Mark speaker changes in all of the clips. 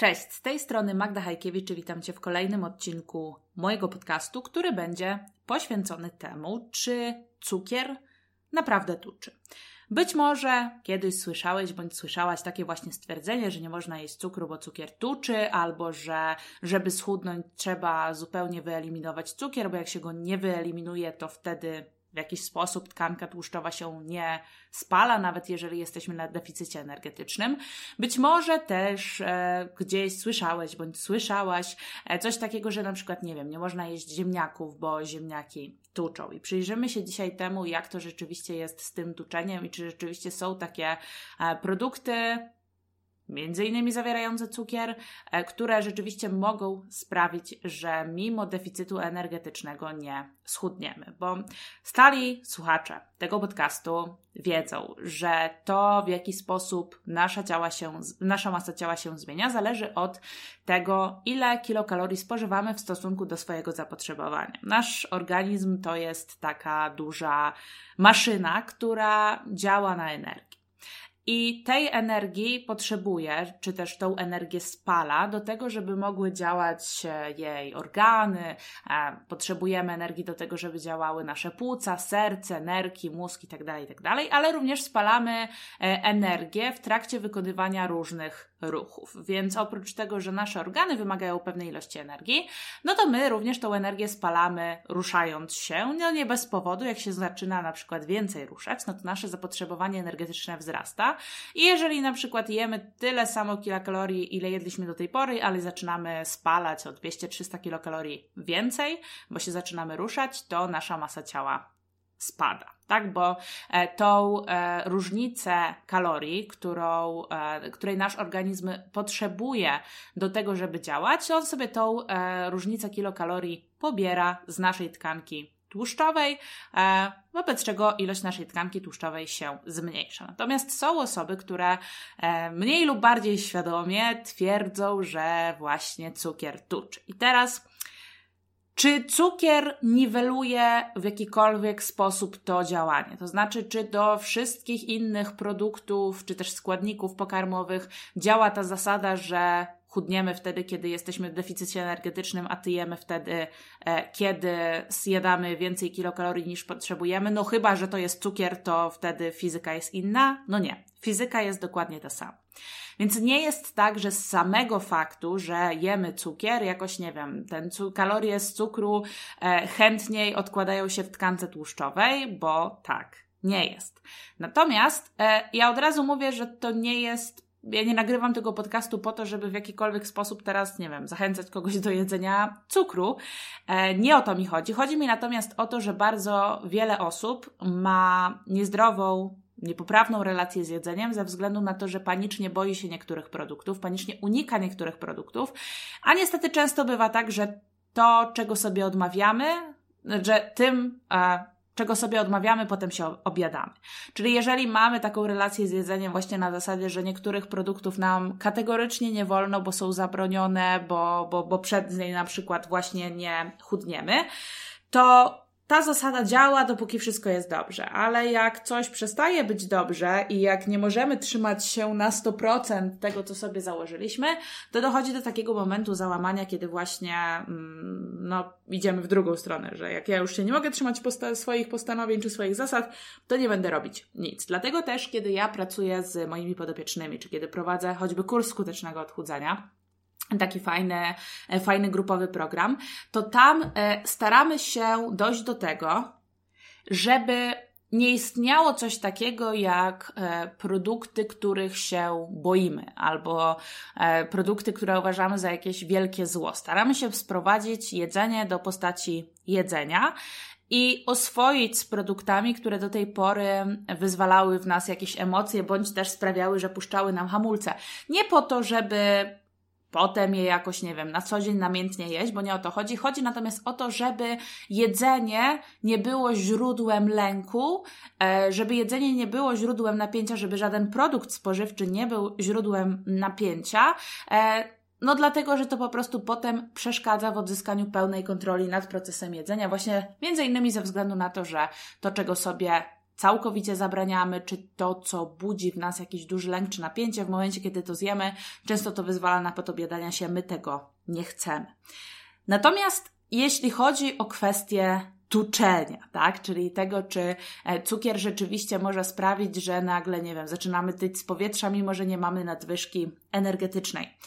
Speaker 1: Cześć, z tej strony Magda Hajkiewicz i witam Cię w kolejnym odcinku mojego podcastu, który będzie poświęcony temu, czy cukier naprawdę tuczy. Być może kiedyś słyszałeś bądź słyszałaś takie właśnie stwierdzenie, że nie można jeść cukru, bo cukier tuczy, albo że żeby schudnąć trzeba zupełnie wyeliminować cukier, bo jak się go nie wyeliminuje, to wtedy w jakiś sposób tkanka tłuszczowa się nie spala, nawet jeżeli jesteśmy na deficycie energetycznym. Być może też e, gdzieś słyszałeś bądź słyszałaś e, coś takiego, że na przykład, nie wiem, nie można jeść ziemniaków, bo ziemniaki tuczą. I przyjrzymy się dzisiaj temu, jak to rzeczywiście jest z tym tuczeniem i czy rzeczywiście są takie e, produkty, między innymi zawierające cukier, e, które rzeczywiście mogą sprawić, że mimo deficytu energetycznego nie schudniemy. Bo stali słuchacze tego podcastu wiedzą, że to w jaki sposób nasza, ciała się, nasza masa ciała się zmienia, zależy od tego, ile kilokalorii spożywamy w stosunku do swojego zapotrzebowania. Nasz organizm to jest taka duża maszyna, która działa na energię. I tej energii potrzebuje, czy też tą energię spala do tego, żeby mogły działać jej organy. Potrzebujemy energii do tego, żeby działały nasze płuca, serce, nerki, mózg itd., tak itd., tak ale również spalamy e, energię w trakcie wykonywania różnych ruchów. Więc oprócz tego, że nasze organy wymagają pewnej ilości energii, no to my również tą energię spalamy ruszając się. No nie bez powodu, jak się zaczyna na przykład więcej ruszać, no to nasze zapotrzebowanie energetyczne wzrasta. I jeżeli na przykład jemy tyle samo kilokalorii, ile jedliśmy do tej pory, ale zaczynamy spalać o 200-300 kilokalorii więcej, bo się zaczynamy ruszać, to nasza masa ciała spada tak? Bo e, tą e, różnicę kalorii, którą, e, której nasz organizm potrzebuje do tego, żeby działać, on sobie tą różnicę kilokalorii pobiera z naszej tkanki tłuszczowej, wobec czego ilość naszej tkanki tłuszczowej się zmniejsza. Natomiast są osoby, które mniej lub bardziej świadomie twierdzą, że właśnie cukier tuczy. I teraz czy cukier niweluje w jakikolwiek sposób to działanie? To znaczy, czy do wszystkich innych produktów, czy też składników pokarmowych działa ta zasada, że chudniemy wtedy, kiedy jesteśmy w deficycie energetycznym, a tyjemy wtedy, e, kiedy zjadamy więcej kilokalorii niż potrzebujemy. No chyba, że to jest cukier, to wtedy fizyka jest inna. No nie, fizyka jest dokładnie ta sama. Więc nie jest tak, że z samego faktu, że jemy cukier, jakoś nie wiem, ten kalorie z cukru e, chętniej odkładają się w tkance tłuszczowej, bo tak, nie jest. Natomiast e, ja od razu mówię, że to nie jest ja nie nagrywam tego podcastu po to, żeby w jakikolwiek sposób teraz, nie wiem, zachęcać kogoś do jedzenia cukru. E, nie o to mi chodzi. Chodzi mi natomiast o to, że bardzo wiele osób ma niezdrową niepoprawną relację z jedzeniem ze względu na to, że panicznie boi się niektórych produktów, panicznie unika niektórych produktów, a niestety często bywa tak, że to, czego sobie odmawiamy, że tym, e, czego sobie odmawiamy, potem się objadamy. Czyli jeżeli mamy taką relację z jedzeniem właśnie na zasadzie, że niektórych produktów nam kategorycznie nie wolno, bo są zabronione, bo, bo, bo przed niej na przykład właśnie nie chudniemy, to ta zasada działa, dopóki wszystko jest dobrze, ale jak coś przestaje być dobrze i jak nie możemy trzymać się na 100% tego, co sobie założyliśmy, to dochodzi do takiego momentu załamania, kiedy właśnie mm, no, idziemy w drugą stronę, że jak ja już się nie mogę trzymać posta swoich postanowień czy swoich zasad, to nie będę robić nic. Dlatego też, kiedy ja pracuję z moimi podopiecznymi, czy kiedy prowadzę choćby kurs skutecznego odchudzania, taki fajny, e, fajny grupowy program, to tam e, staramy się dojść do tego, żeby nie istniało coś takiego jak e, produkty, których się boimy, albo produkty, które uważamy za jakieś wielkie zło. Staramy się sprowadzić jedzenie do postaci jedzenia i oswoić z produktami, które do tej pory wyzwalały w nas jakieś emocje, bądź też sprawiały, że puszczały nam hamulce. Nie po to, żeby potem je jakoś, nie wiem, na co dzień namiętnie jeść, bo nie o to chodzi. Chodzi natomiast o to, żeby jedzenie nie było źródłem lęku, e, żeby jedzenie nie było źródłem napięcia, żeby żaden produkt spożywczy nie był źródłem napięcia. E, no dlatego, że to po prostu potem przeszkadza w odzyskaniu pełnej kontroli nad procesem jedzenia, właśnie między innymi ze względu na to, że to, czego sobie całkowicie zabraniamy, czy to, co budzi w nas jakiś duży lęk czy napięcie, w momencie, kiedy to zjemy, często to wyzwala na podobiadania się, my tego nie chcemy. Natomiast jeśli chodzi o kwestię tuczenia, tak? Czyli tego, czy e, cukier rzeczywiście może sprawić, że nagle, nie wiem, zaczynamy tyć z powietrza, mimo że nie mamy nadwyżki energetycznej.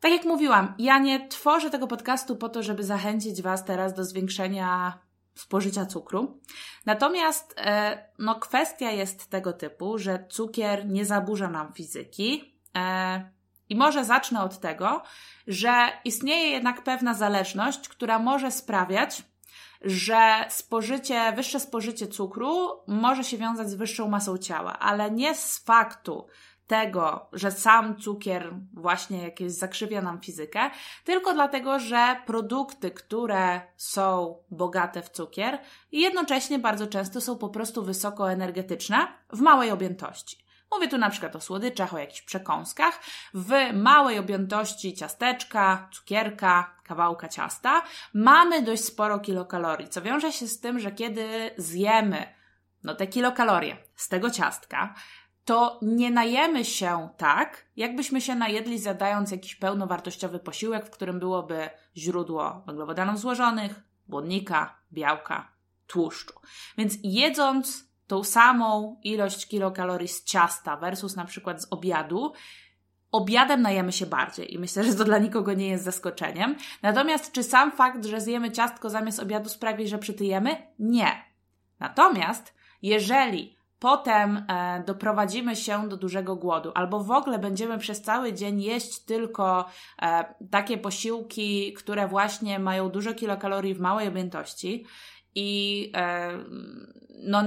Speaker 1: Tak jak mówiłam, ja nie tworzę tego podcastu po to, żeby zachęcić Was teraz do zwiększenia spożycia cukru. Natomiast e, no, kwestia jest tego typu, że cukier nie zaburza nam fizyki. E, I może zacznę od tego, że istnieje jednak pewna zależność, która może sprawiać, że spożycie, wyższe spożycie cukru może się wiązać z wyższą masą ciała, ale nie z faktu, tego, że sam cukier właśnie jakieś zakrzywia nam fizykę, tylko dlatego, że produkty, które są bogate w cukier, jednocześnie bardzo często są po prostu wysokoenergetyczne w małej objętości. Mówię tu na przykład o słodyczach, o jakichś przekąskach. W małej objętości ciasteczka, cukierka, kawałka ciasta mamy dość sporo kilokalorii, co wiąże się z tym, że kiedy zjemy no te kilokalorie z tego ciastka, to nie najemy się tak, jakbyśmy się najedli zadając jakiś pełnowartościowy posiłek, w którym byłoby źródło węglowodanów złożonych, błonnika, białka, tłuszczu. Więc jedząc tą samą ilość kilokalorii z ciasta versus na przykład z obiadu, obiadem najemy się bardziej i myślę, że to dla nikogo nie jest zaskoczeniem. Natomiast czy sam fakt, że zjemy ciastko zamiast obiadu sprawi, że przytyjemy? Nie. Natomiast jeżeli potem e, doprowadzimy się do dużego głodu, albo w ogóle będziemy przez cały dzień jeść tylko e, takie posiłki, które właśnie mają dużo kilokalorii w małej objętości i e, no,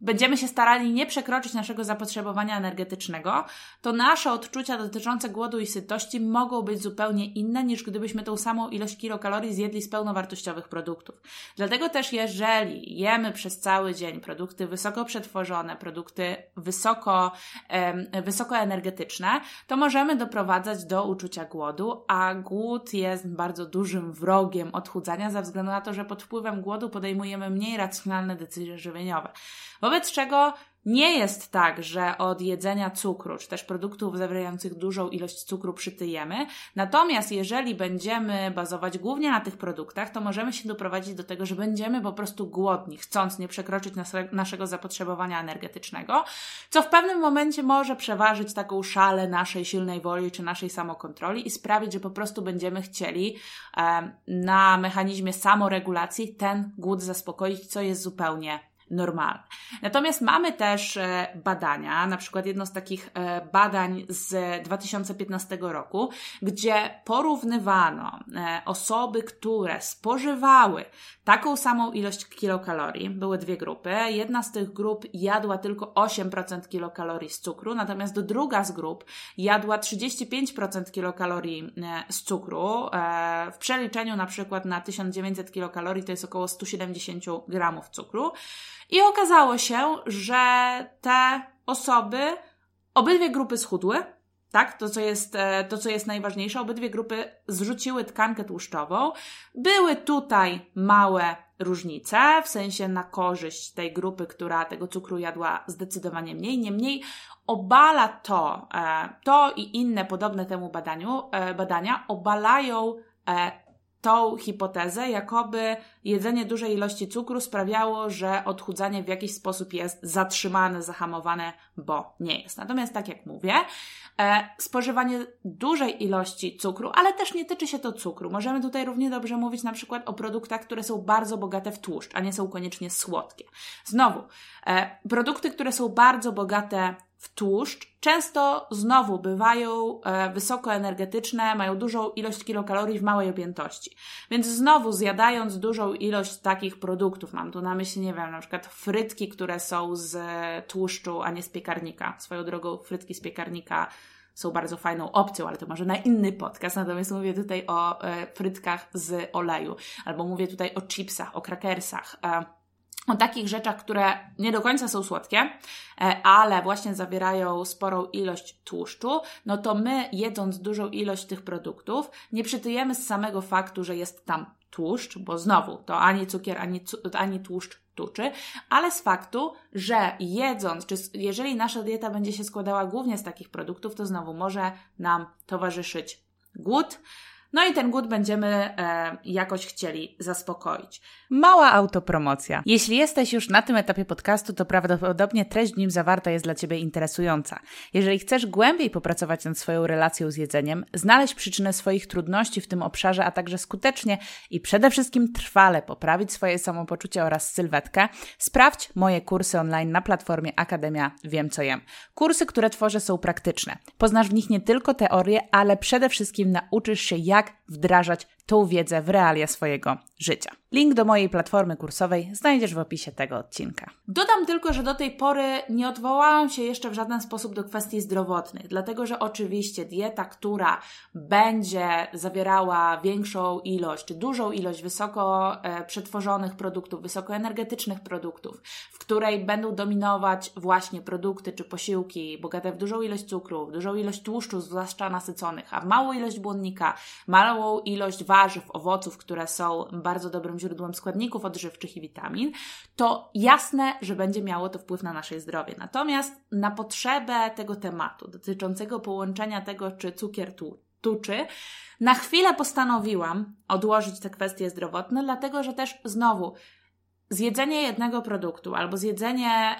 Speaker 1: będziemy się starali nie przekroczyć naszego zapotrzebowania energetycznego, to nasze odczucia dotyczące głodu i sytości mogą być zupełnie inne niż gdybyśmy tą samą ilość kilokalorii zjedli z pełnowartościowych produktów. Dlatego też, jeżeli jemy przez cały dzień produkty wysoko przetworzone, produkty wysoko, e, wysokoenergetyczne, to możemy doprowadzać do uczucia głodu, a głód jest bardzo dużym wrogiem odchudzania ze względu na to, że pod wpływem głodu podejmujemy mniej racjonalne decyzje żywieniowe. Wobec czego nie jest tak, że od jedzenia cukru, czy też produktów zawierających dużą ilość cukru przytyjemy. Natomiast jeżeli będziemy bazować głównie na tych produktach, to możemy się doprowadzić do tego, że będziemy po prostu głodni, chcąc nie przekroczyć naszego zapotrzebowania energetycznego, co w pewnym momencie może przeważyć taką szalę naszej silnej woli czy naszej samokontroli i sprawić, że po prostu będziemy chcieli na mechanizmie samoregulacji ten głód zaspokoić, co jest zupełnie normalne. Natomiast mamy też e, badania, na przykład jedno z takich e, badań z 2015 roku, gdzie porównywano e, osoby, które spożywały taką samą ilość kilokalorii. Były dwie grupy. Jedna z tych grup jadła tylko 8% kilokalorii z cukru, natomiast druga z grup jadła 35% kilokalorii z cukru. W przeliczeniu na przykład na 1900 kilokalorii to jest około 170 gramów cukru. I okazało się, że te osoby, obydwie grupy schudły, tak? To co, jest, e, to, co jest najważniejsze, obydwie grupy zrzuciły tkankę tłuszczową. Były tutaj małe różnice, w sensie na korzyść tej grupy, która tego cukru jadła zdecydowanie mniej. Niemniej obala to, e, to i inne podobne temu badaniu, e, badania obalają tą hipotezę, jakoby jedzenie dużej ilości cukru sprawiało, że odchudzanie w jakiś sposób jest zatrzymane, zahamowane, bo nie jest. Natomiast, tak jak mówię, e, spożywanie dużej ilości cukru, ale też nie tyczy się to cukru. Możemy tutaj równie dobrze mówić na przykład o produktach, które są bardzo bogate w tłuszcz, a nie są koniecznie słodkie. Znowu, e, produkty, które są bardzo bogate w tłuszcz często znowu bywają e, wysokoenergetyczne, mają dużą ilość kilokalorii w małej objętości. Więc znowu zjadając dużą ilość takich produktów, mam tu na myśli, nie wiem, na przykład frytki, które są z tłuszczu, a nie z piekarnika. Swoją drogą frytki z piekarnika są bardzo fajną opcją, ale to może na inny podcast. Natomiast mówię tutaj o e, frytkach z oleju, albo mówię tutaj o chipsach, o krakersach. O takich rzeczach, które nie do końca są słodkie, e, ale właśnie zawierają sporą ilość tłuszczu, no to my jedząc dużą ilość tych produktów, nie przytyjemy z samego faktu, że jest tam tłuszcz, bo znowu to ani cukier, ani, ani tłuszcz tuczy, ale z faktu, że jedząc, czy jeżeli nasza dieta będzie się składała głównie z takich produktów, to znowu może nam towarzyszyć głód, no i ten głód będziemy e, jakoś chcieli zaspokoić. Mała autopromocja. Jeśli jesteś już na tym etapie podcastu, to prawdopodobnie treść w nim zawarta jest dla Ciebie interesująca. Jeżeli chcesz głębiej popracować nad swoją relacją z jedzeniem, znaleźć przyczynę swoich trudności w tym obszarze, a także skutecznie i przede wszystkim trwale poprawić swoje samopoczucie oraz sylwetkę, sprawdź moje kursy online na platformie Akademia Wiem Co Jem. Kursy, które tworzę są praktyczne. Poznasz w nich nie tylko teorię, ale przede wszystkim nauczysz się jak jak wdrażać tą wiedzę w realia swojego życia. Link do mojej platformy kursowej znajdziesz w opisie tego odcinka. Dodam tylko, że do tej pory nie odwołałam się jeszcze w żaden sposób do kwestii zdrowotnych, dlatego że oczywiście dieta, która będzie zawierała większą ilość, czy dużą ilość wysoko e, przetworzonych produktów, wysokoenergetycznych produktów, w której będą dominować właśnie produkty czy posiłki bogate w dużą ilość cukru, dużą ilość tłuszczu, zwłaszcza nasyconych, a małą ilość błonnika, małą ilość warzyw, owoców, które są bardzo dobrym źródłem składników odżywczych i witamin, to jasne, że będzie miało to wpływ na nasze zdrowie. Natomiast na potrzebę tego tematu dotyczącego połączenia tego, czy cukier tu tuczy, na chwilę postanowiłam odłożyć te kwestie zdrowotne, dlatego że też znowu zjedzenie jednego produktu albo zjedzenie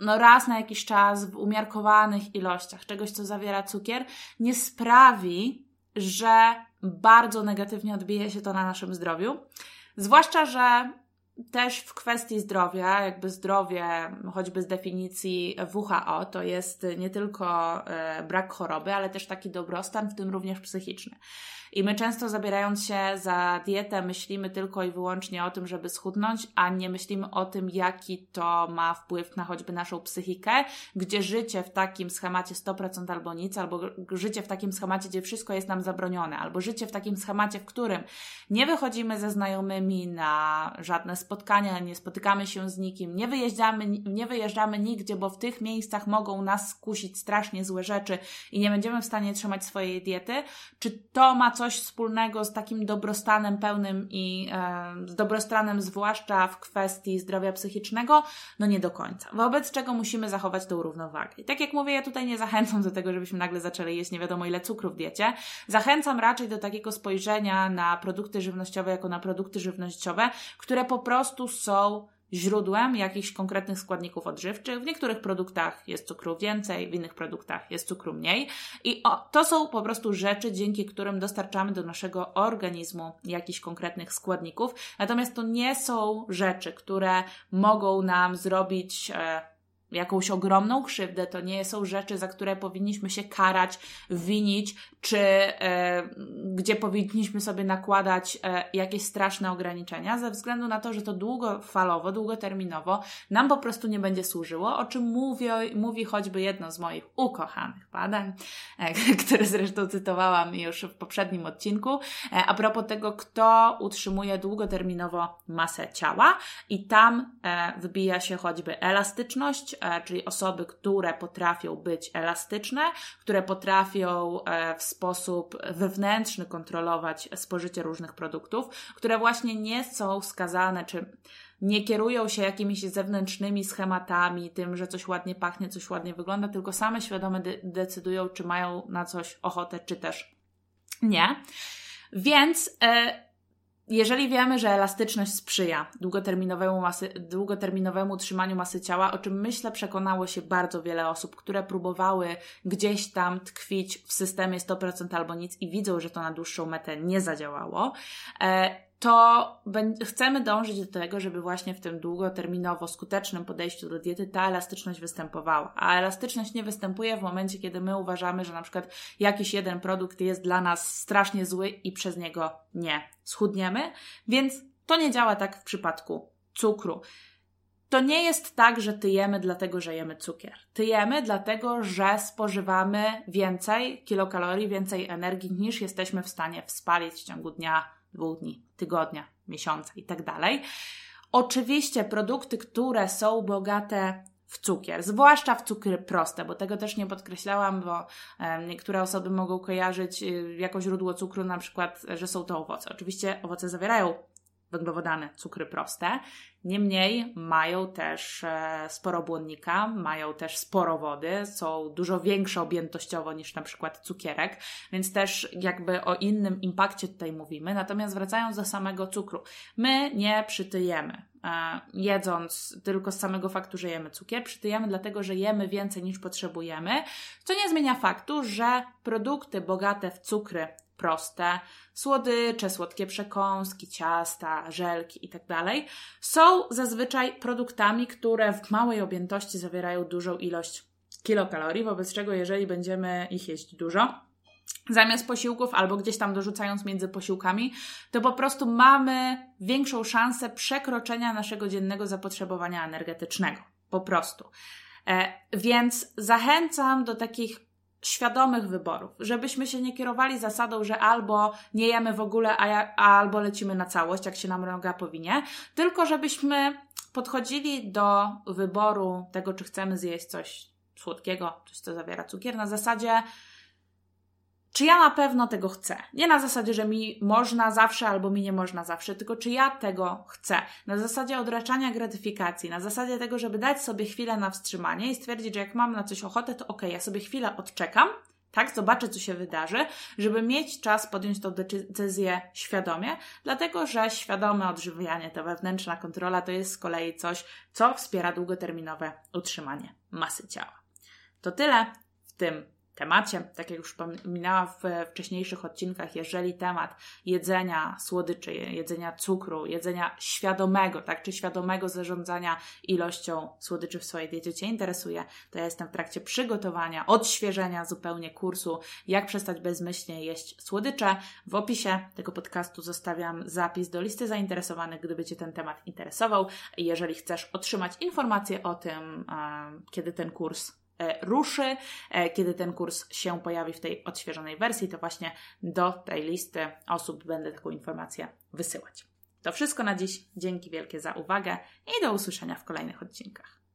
Speaker 1: no raz na jakiś czas w umiarkowanych ilościach czegoś, co zawiera cukier, nie sprawi, że bardzo negatywnie odbije się to na naszym zdrowiu. Zwłaszcza, że też w kwestii zdrowia, jakby zdrowie, choćby z definicji WHO, to jest nie tylko e, brak choroby, ale też taki dobrostan, w tym również psychiczny. I my często zabierając się za dietę, myślimy tylko i wyłącznie o tym, żeby schudnąć, a nie myślimy o tym, jaki to ma wpływ na choćby naszą psychikę, gdzie życie w takim schemacie 100% albo nic, albo życie w takim schemacie, gdzie wszystko jest nam zabronione, albo życie w takim schemacie, w którym nie wychodzimy ze znajomymi na żadne spotkania, nie spotykamy się z nikim, nie wyjeżdżamy, nie wyjeżdżamy nigdzie, bo w tych miejscach mogą nas skusić strasznie złe rzeczy i nie będziemy w stanie trzymać swojej diety, czy to ma coś wspólnego z takim dobrostanem pełnym i e, z dobrostanem zwłaszcza w kwestii zdrowia psychicznego? No nie do końca. Wobec czego musimy zachować tą równowagę. I tak jak mówię, ja tutaj nie zachęcam do tego, żebyśmy nagle zaczęli jeść nie wiadomo ile cukru w diecie. Zachęcam raczej do takiego spojrzenia na produkty żywnościowe jako na produkty żywnościowe, które po prostu są źródłem jakichś konkretnych składników odżywczych. W niektórych produktach jest cukru więcej, w innych produktach jest cukru mniej. I o, to są po prostu rzeczy, dzięki którym dostarczamy do naszego organizmu jakichś konkretnych składników. Natomiast to nie są rzeczy, które mogą nam zrobić. E, jakąś ogromną krzywdę, to nie są rzeczy, za które powinniśmy się karać, winić, czy e, gdzie powinniśmy sobie nakładać e, jakieś straszne ograniczenia, ze względu na to, że to długofalowo, długoterminowo nam po prostu nie będzie służyło, o czym mówi, mówi choćby jedno z moich ukochanych badań, e, które zresztą cytowałam już w poprzednim odcinku, e, a propos tego, kto utrzymuje długoterminowo masę ciała i tam e, wybija się choćby elastyczność, czyli osoby, które potrafią być elastyczne, które potrafią e, w sposób wewnętrzny kontrolować spożycie różnych produktów, które właśnie nie są skazane, czy nie kierują się jakimiś zewnętrznymi schematami, tym, że coś ładnie pachnie, coś ładnie wygląda, tylko same świadome de decydują, czy mają na coś ochotę, czy też nie. Więc e, jeżeli wiemy, że elastyczność sprzyja długoterminowemu, masy, długoterminowemu utrzymaniu masy ciała, o czym myślę przekonało się bardzo wiele osób, które próbowały gdzieś tam tkwić w systemie 100% albo nic i widzą, że to na dłuższą metę nie zadziałało, e, to chcemy dążyć do tego, żeby właśnie w tym długoterminowo skutecznym podejściu do diety ta elastyczność występowała. A elastyczność nie występuje w momencie, kiedy my uważamy, że na przykład jakiś jeden produkt jest dla nas strasznie zły i przez niego nie schudniemy, więc to nie działa tak w przypadku cukru. To nie jest tak, że tyjemy dlatego, że jemy cukier. Tyjemy dlatego, że spożywamy więcej kilokalorii, więcej energii niż jesteśmy w stanie wspalić w ciągu dnia dwóch dni, tygodnia, miesiąca i tak. Oczywiście produkty, które są bogate w cukier, zwłaszcza w cukry proste, bo tego też nie podkreślałam, bo niektóre osoby mogą kojarzyć y, jako źródło cukru na przykład, że są to owoce. Oczywiście owoce zawierają węglowodany, cukry proste. Niemniej mają też e, sporo błonnika, mają też sporo wody, są dużo większe objętościowo niż na przykład cukierek, więc też jakby o innym impakcie tutaj mówimy. Natomiast wracając do samego cukru, my nie przytyjemy. E, jedząc tylko z samego faktu, że jemy cukier, przytyjemy dlatego, że jemy więcej niż potrzebujemy, co nie zmienia faktu, że produkty bogate w cukry proste, słodycze, słodkie przekąski, ciasta, żelki itd. Tak są zazwyczaj produktami, które w małej objętości zawierają dużą ilość kilokalorii, wobec czego jeżeli będziemy ich jeść dużo, zamiast posiłków albo gdzieś tam dorzucając między posiłkami, to po prostu mamy większą szansę przekroczenia naszego dziennego zapotrzebowania energetycznego. Po prostu. E, więc zachęcam do takich świadomych wyborów, żebyśmy się nie kierowali zasadą, że albo nie jemy w ogóle, a, ja, a albo lecimy na całość, jak się nam noga powinie, tylko żebyśmy podchodzili do wyboru tego, czy chcemy zjeść coś słodkiego, coś, co zawiera cukier, na zasadzie, czy ja na pewno tego chcę. Nie na zasadzie, że mi można zawsze albo mi nie można zawsze, tylko czy ja tego chcę. Na zasadzie odraczania gratyfikacji, na zasadzie tego, żeby dać sobie chwilę na wstrzymanie i stwierdzić, że jak mam na coś ochotę, to ok, ja sobie chwilę odczekam, tak, zobaczę, co się wydarzy, żeby mieć czas podjąć tą decyzję świadomie, dlatego że świadome odżywianie, ta wewnętrzna kontrola to jest z kolei coś, co wspiera długoterminowe utrzymanie masy ciała. To tyle w tym temacie. Tak jak już wspominałam w wcześniejszych odcinkach, jeżeli temat jedzenia słodyczy, jedzenia cukru, jedzenia świadomego, tak, czy świadomego zarządzania ilością słodyczy w swojej diecie Cię interesuje, to ja jestem w trakcie przygotowania, odświeżenia zupełnie kursu Jak przestać bezmyślnie jeść słodycze. W opisie tego podcastu zostawiam zapis do listy zainteresowanych, gdyby Cię ten temat interesował. Jeżeli chcesz otrzymać informacje o tym, kiedy ten kurs ruszy, e, kiedy ten kurs się pojawi w tej odświeżonej wersji, to właśnie do tej listy osób będę taką informację wysyłać. To wszystko na dziś. Dzięki wielkie za uwagę i do usłyszenia w kolejnych odcinkach.